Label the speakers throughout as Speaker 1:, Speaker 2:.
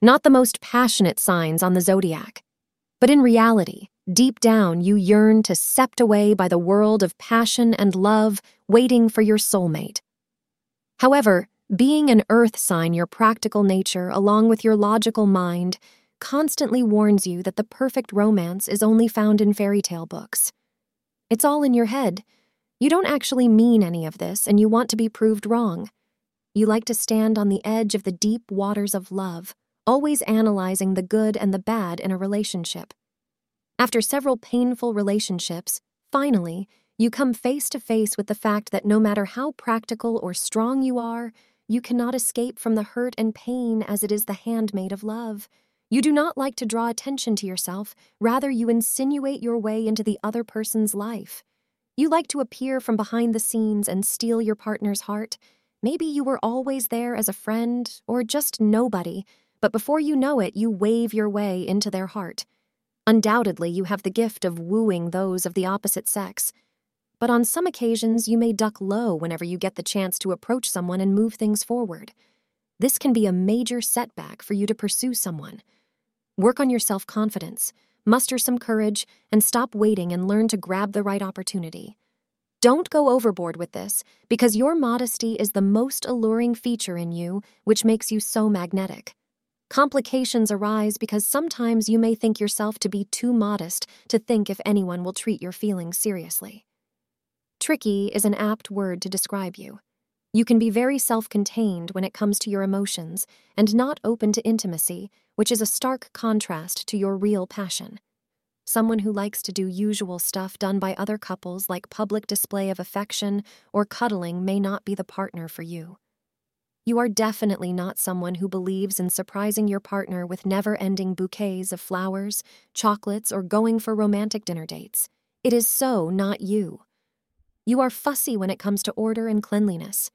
Speaker 1: not the most passionate signs on the zodiac. But in reality, deep down, you yearn to sept away by the world of passion and love, waiting for your soulmate. However, being an earth sign, your practical nature, along with your logical mind, constantly warns you that the perfect romance is only found in fairy tale books. It's all in your head. You don't actually mean any of this, and you want to be proved wrong. You like to stand on the edge of the deep waters of love, always analyzing the good and the bad in a relationship. After several painful relationships, finally, you come face to face with the fact that no matter how practical or strong you are, you cannot escape from the hurt and pain as it is the handmaid of love. You do not like to draw attention to yourself, rather, you insinuate your way into the other person's life. You like to appear from behind the scenes and steal your partner's heart. Maybe you were always there as a friend or just nobody, but before you know it, you wave your way into their heart. Undoubtedly, you have the gift of wooing those of the opposite sex. But on some occasions, you may duck low whenever you get the chance to approach someone and move things forward. This can be a major setback for you to pursue someone. Work on your self confidence, muster some courage, and stop waiting and learn to grab the right opportunity. Don't go overboard with this, because your modesty is the most alluring feature in you, which makes you so magnetic. Complications arise because sometimes you may think yourself to be too modest to think if anyone will treat your feelings seriously. Tricky is an apt word to describe you. You can be very self contained when it comes to your emotions and not open to intimacy, which is a stark contrast to your real passion. Someone who likes to do usual stuff done by other couples, like public display of affection or cuddling, may not be the partner for you. You are definitely not someone who believes in surprising your partner with never ending bouquets of flowers, chocolates, or going for romantic dinner dates. It is so not you. You are fussy when it comes to order and cleanliness.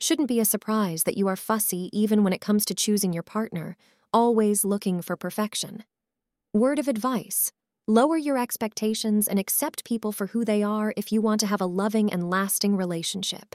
Speaker 1: Shouldn't be a surprise that you are fussy even when it comes to choosing your partner, always looking for perfection. Word of advice lower your expectations and accept people for who they are if you want to have a loving and lasting relationship.